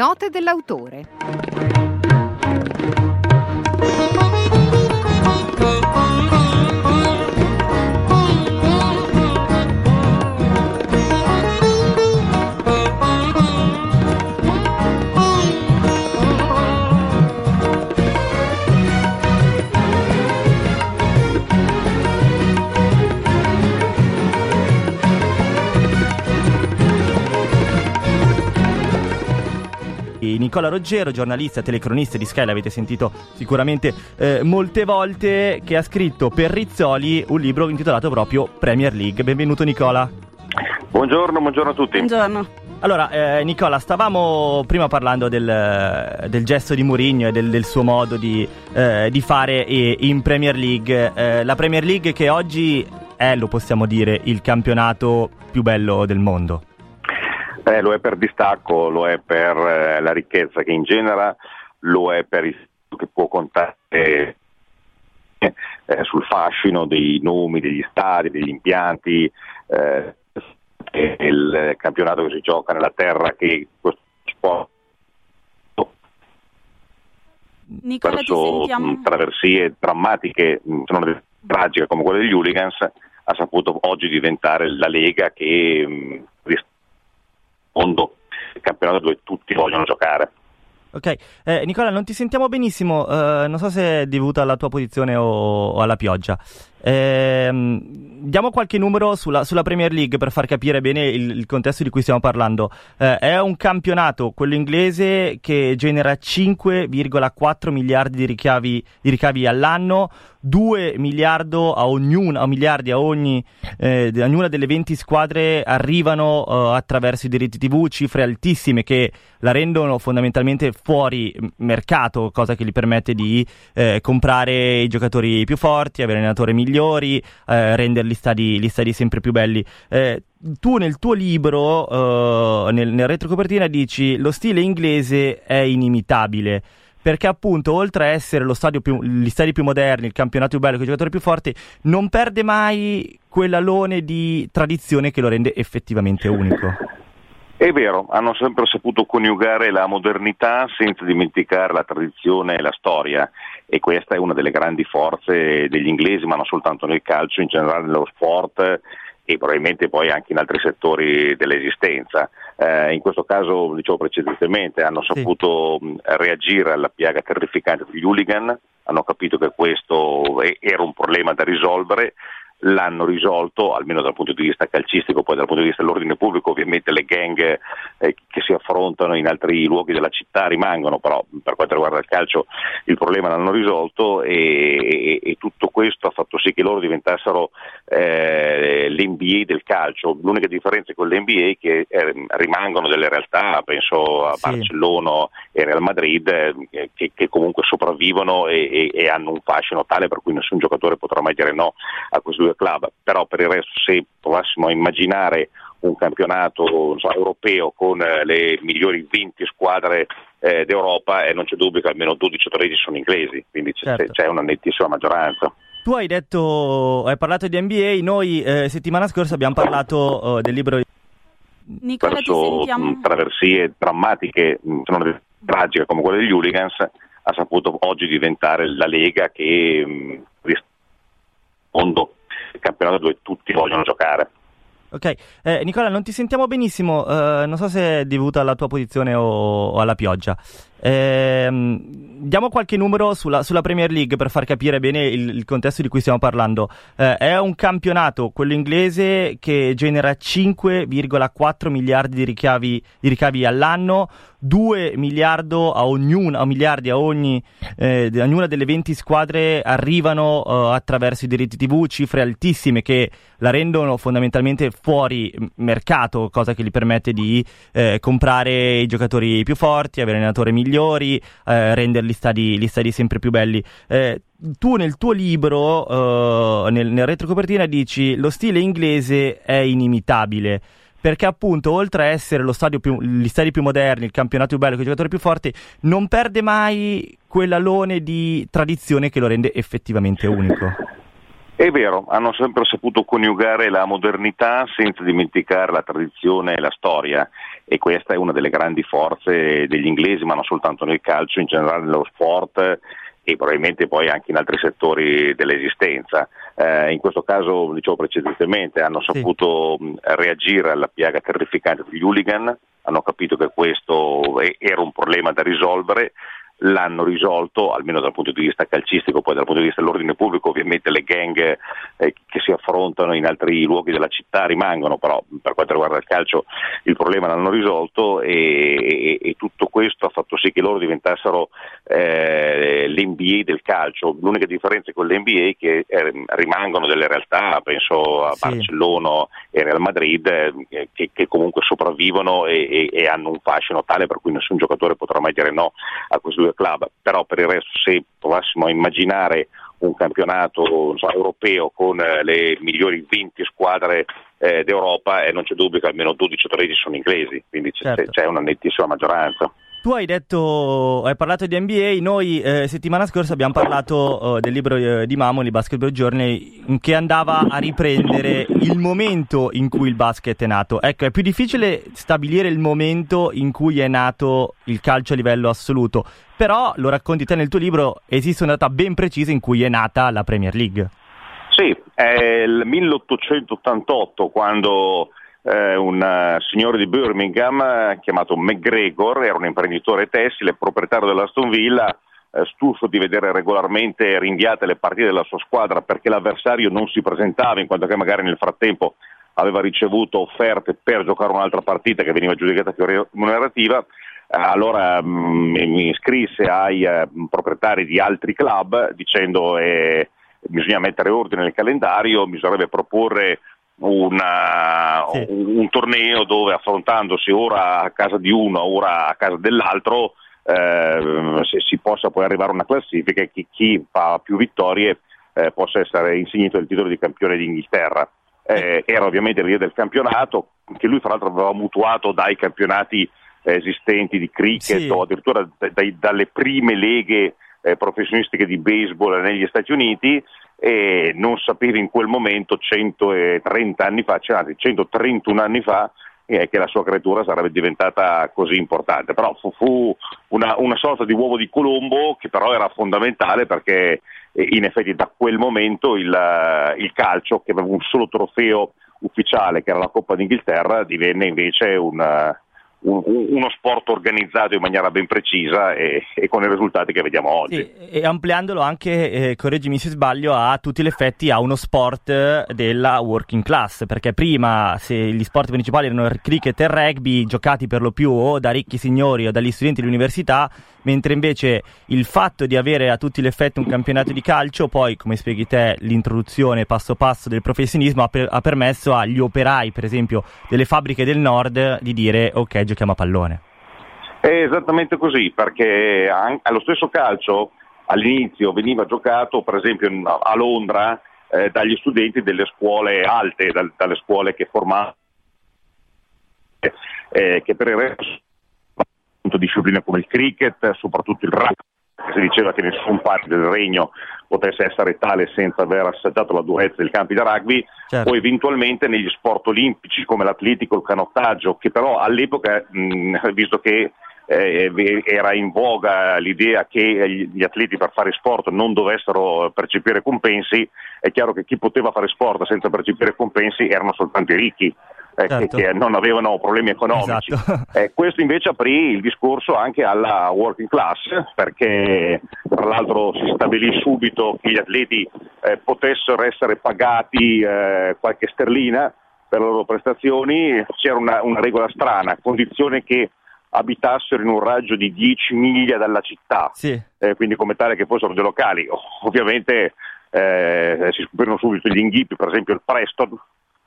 Note dell'autore. Nicola Roggero, giornalista, telecronista di Sky, l'avete sentito sicuramente eh, molte volte, che ha scritto per Rizzoli un libro intitolato proprio Premier League. Benvenuto Nicola. Buongiorno, buongiorno a tutti. Buongiorno. Allora, eh, Nicola, stavamo prima parlando del, del gesto di Mourinho e del, del suo modo di, eh, di fare in Premier League. Eh, la Premier League che oggi è, lo possiamo dire, il campionato più bello del mondo. Eh, lo è per distacco, lo è per eh, la ricchezza che ingenera, lo è per il che può contare eh, sul fascino dei nomi, degli stadi, degli impianti, eh, il campionato che si gioca nella terra che questo sport Nicola, verso traversie drammatiche, sono tragiche come quelle degli hooligans, ha saputo oggi diventare la Lega che mh, mondo, il campionato dove tutti vogliono giocare. Ok, eh, Nicola, non ti sentiamo benissimo, uh, non so se è dovuta alla tua posizione o, o alla pioggia. Eh, diamo qualche numero sulla, sulla, Premier League per far capire bene il, il contesto di cui stiamo parlando. Eh, è un campionato, quello inglese, che genera 5,4 miliardi di ricavi, di ricavi all'anno, 2 miliardi a ognuna, miliardi a ogni, eh, ognuna delle 20 squadre arrivano uh, attraverso i diritti TV, cifre altissime che la rendono fondamentalmente fuori mercato, cosa che gli permette di eh, comprare i giocatori più forti, avere allenatore migliore migliori, eh, rendere gli stadi, gli stadi, sempre più belli. Eh, tu nel tuo libro, eh, nel, nel retrocopertina, dici lo stile inglese è inimitabile perché appunto oltre a essere più, gli stadi più moderni, il campionato più bello, con i giocatori più forti, non perde mai quell'alone di tradizione che lo rende effettivamente unico. È vero, hanno sempre saputo coniugare la modernità senza dimenticare la tradizione e la storia e questa è una delle grandi forze degli inglesi, ma non soltanto nel calcio, in generale nello sport e probabilmente poi anche in altri settori dell'esistenza. Eh, in questo caso, dicevo precedentemente, hanno saputo sì. reagire alla piaga terrificante degli hooligan, hanno capito che questo era un problema da risolvere l'hanno risolto, almeno dal punto di vista calcistico, poi dal punto di vista dell'ordine pubblico ovviamente le gang eh, che si affrontano in altri luoghi della città rimangono, però per quanto riguarda il calcio il problema l'hanno risolto e, e, e tutto questo ha fatto sì che loro diventassero eh, l'NBA del calcio. L'unica differenza con l'NBA è che eh, rimangono delle realtà, penso a sì. Barcellona e Real Madrid, eh, che, che, comunque sopravvivono e, e hanno un fascino tale per cui nessun giocatore potrà mai dire no a questi due club, però per il resto se provassimo a immaginare un campionato so, europeo con eh, le migliori 20 squadre eh, d'Europa e eh, non c'è dubbio che almeno 12 o 13 sono inglesi, quindi c'è, certo. c'è una nettissima maggioranza. Tu hai detto, hai parlato di NBA, noi eh, settimana scorsa abbiamo parlato uh, del libro di... Nicola, verso traversie drammatiche, sono tragiche come quelle degli hooligans, ha saputo oggi diventare la Lega che mh, mondo il campionato dove tutti vogliono giocare. Ok, eh, Nicola, non ti sentiamo benissimo, uh, non so se è dovuta alla tua posizione o, o alla pioggia. Eh, diamo qualche numero sulla, sulla, Premier League per far capire bene il, il contesto di cui stiamo parlando. Eh, è un campionato, quello inglese, che genera 5,4 miliardi di ricavi, di ricavi all'anno, 2 miliardi a ognuna, miliardi a ogni, eh, ognuna delle 20 squadre arrivano uh, attraverso i diritti TV, cifre altissime che la rendono fondamentalmente fuori mercato, cosa che gli permette di eh, comprare i giocatori più forti, avere allenatore migliori, eh, rendere gli stadi, gli stadi, sempre più belli. Eh, tu nel tuo libro, uh, nel, nel retrocopertina, dici lo stile inglese è inimitabile perché appunto oltre a essere più, gli stadi più moderni, il campionato più bello, con i giocatori più forti, non perde mai quell'alone di tradizione che lo rende effettivamente unico. È vero, hanno sempre saputo coniugare la modernità senza dimenticare la tradizione e la storia e questa è una delle grandi forze degli inglesi, ma non soltanto nel calcio, in generale nello sport e probabilmente poi anche in altri settori dell'esistenza. Eh, in questo caso, dicevo precedentemente, hanno saputo sì. reagire alla piaga terrificante degli hooligan, hanno capito che questo era un problema da risolvere, l'hanno risolto, almeno dal punto di vista calcistico, poi dal punto di vista dell'ordine pubblico ovviamente le gang eh, che si affrontano in altri luoghi della città rimangono, però per quanto riguarda il calcio il problema l'hanno risolto e, e, e tutto questo ha fatto sì che loro diventassero eh, l'NBA del calcio. L'unica differenza con l'NBA è che eh, rimangono delle realtà, penso a sì. Barcellona e Real Madrid, eh, che, che, comunque sopravvivono e, e hanno un fascino tale per cui nessun giocatore potrà mai dire no a questi due club, però per il resto se provassimo a immaginare un campionato so, europeo con eh, le migliori 20 squadre eh, d'Europa eh, non c'è dubbio che almeno 12 o 13 sono inglesi, quindi c'è, certo. c'è una nettissima maggioranza. Tu hai detto, hai parlato di NBA, noi eh, settimana scorsa abbiamo parlato eh, del libro eh, di Mamoli, Basketball Journey, che andava a riprendere il momento in cui il basket è nato. Ecco, è più difficile stabilire il momento in cui è nato il calcio a livello assoluto, però lo racconti te nel tuo libro, esiste una data ben precisa in cui è nata la Premier League. Sì, è il 1888 quando eh, un uh, signore di Birmingham eh, chiamato McGregor, era un imprenditore tessile, proprietario dell'Aston Villa, eh, stufo di vedere regolarmente rinviate le partite della sua squadra perché l'avversario non si presentava, in quanto che magari nel frattempo aveva ricevuto offerte per giocare un'altra partita che veniva giudicata più remunerativa, eh, allora mh, mm, mi iscrisse ai uh, proprietari di altri club dicendo eh, bisogna mettere ordine nel calendario, bisognerebbe proporre una, sì. un, un, torneo dove affrontandosi ora a casa di uno, ora a casa dell'altro, eh, se si possa poi arrivare a una classifica e chi, chi fa più vittorie eh, possa essere insignito del titolo di campione d'Inghilterra. Eh, era ovviamente l'idea del campionato, che lui fra l'altro aveva mutuato dai campionati eh, esistenti di cricket sì. o addirittura dai, dalle prime leghe eh, professionistiche di baseball negli Stati Uniti e non sapeva in quel momento 130 anni fa, cioè anzi 131 anni fa eh, che la sua creatura sarebbe diventata così importante, però fu, fu una, una, sorta di uovo di Colombo che però era fondamentale perché eh, in effetti da quel momento il, il calcio che aveva un solo trofeo ufficiale che era la Coppa d'Inghilterra divenne invece un, un, uno sport organizzato in maniera ben precisa e, e, con i risultati che vediamo oggi. Sì, e ampliandolo anche, eh, correggimi se sbaglio, a tutti gli effetti a uno sport della working class, perché prima se gli sport principali erano il cricket e il rugby, giocati per lo più o da ricchi signori o dagli studenti dell'università, mentre invece il fatto di avere a tutti gli effetti un campionato di calcio, poi come spieghi te l'introduzione passo passo del professionismo ha, per, ha permesso agli operai, per esempio, delle fabbriche del nord di dire ok, giochiamo a pallone. È esattamente così, perché allo stesso calcio all'inizio veniva giocato per esempio a Londra eh, dagli studenti delle scuole alte, dal, dalle scuole che formavano, eh, che per il resto discipline come il cricket, soprattutto il rugby. Si diceva che nessun parte del regno potesse essere tale senza aver assaggiato la durezza dei campi da rugby, certo. o eventualmente negli sport olimpici come l'atletico, il canottaggio, che però all'epoca, mh, visto che eh, era in voga l'idea che gli atleti per fare sport non dovessero percepire compensi, è chiaro che chi poteva fare sport senza percepire compensi erano soltanto i ricchi eh, certo. che, che, non avevano problemi economici. Esatto. Eh, questo invece aprì il discorso anche alla working class, perché tra l'altro si stabilì subito che gli atleti eh, potessero essere pagati eh, qualche sterlina per le loro prestazioni, c'era una, una regola strana, a condizione che abitassero in un raggio di 10 miglia dalla città, sì. eh, quindi come tale che fossero dei locali. Ovviamente eh, si scoprirono subito gli inghippi, per esempio il Preston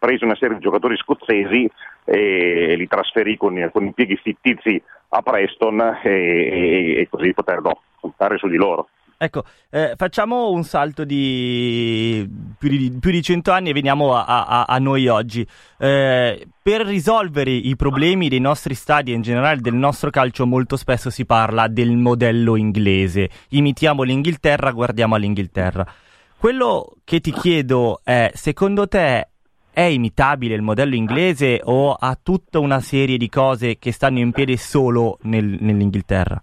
prese una serie di giocatori scozzesi e li trasferì con, con impieghi fittizi a Preston e, e, così poterono contare su di loro. Ecco, eh, facciamo un salto di più, di più di 100 anni e veniamo a, a, a noi oggi. Eh, per risolvere i problemi dei nostri stadi e in generale del nostro calcio molto spesso si parla del modello inglese. Imitiamo l'Inghilterra, guardiamo all'Inghilterra. Quello che ti chiedo è, secondo te è imitabile il modello inglese o ha tutta una serie di cose che stanno in piedi solo nel- nell'Inghilterra?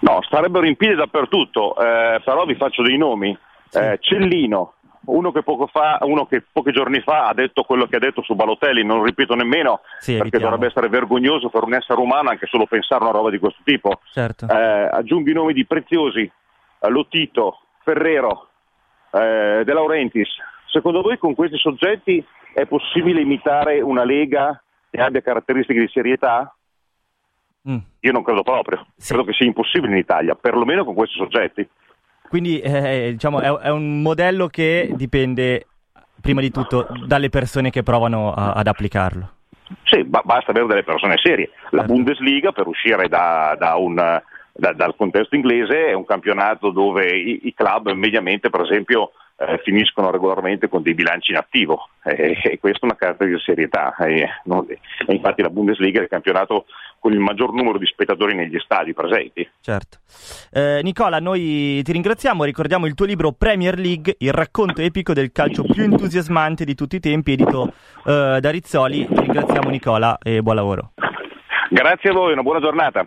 No, starebbero in piedi dappertutto, eh, però vi faccio dei nomi. Eh, Cellino, uno che, poco fa, uno che pochi giorni fa ha detto quello che ha detto su Balotelli, non lo ripeto nemmeno Sì, perché evitiamo. dovrebbe essere vergognoso per un essere umano anche solo pensare a una roba di questo tipo. Certo. Eh, aggiungo i nomi di Preziosi, Lotito, Ferrero, eh, De Laurentiis. Secondo voi con questi soggetti è possibile imitare una Lega che abbia caratteristiche di serietà? Mm. Io non credo proprio, Sì. credo che sia impossibile in Italia, perlomeno con questi soggetti. Quindi eh, diciamo è, è un modello che dipende prima di tutto dalle persone che provano a- ad applicarlo. Sì, ba- basta avere delle persone serie. La Certo. Bundesliga, per uscire da, da un, da- dal contesto inglese, è un campionato dove i, i club mediamente, per esempio, eh, finiscono regolarmente con dei bilanci in attivo Eh, e questa è una caratteristica di serietà. Eh, non- infatti la Bundesliga è il campionato con il maggior numero di spettatori negli stadi presenti. Certo. Eh, Nicola, noi ti ringraziamo, ricordiamo il tuo libro Premier League, il racconto epico del calcio più entusiasmante di tutti i tempi, edito eh, da Rizzoli. Ti ringraziamo Nicola e buon lavoro. Grazie a voi, una buona giornata.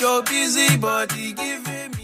your busy body giving me.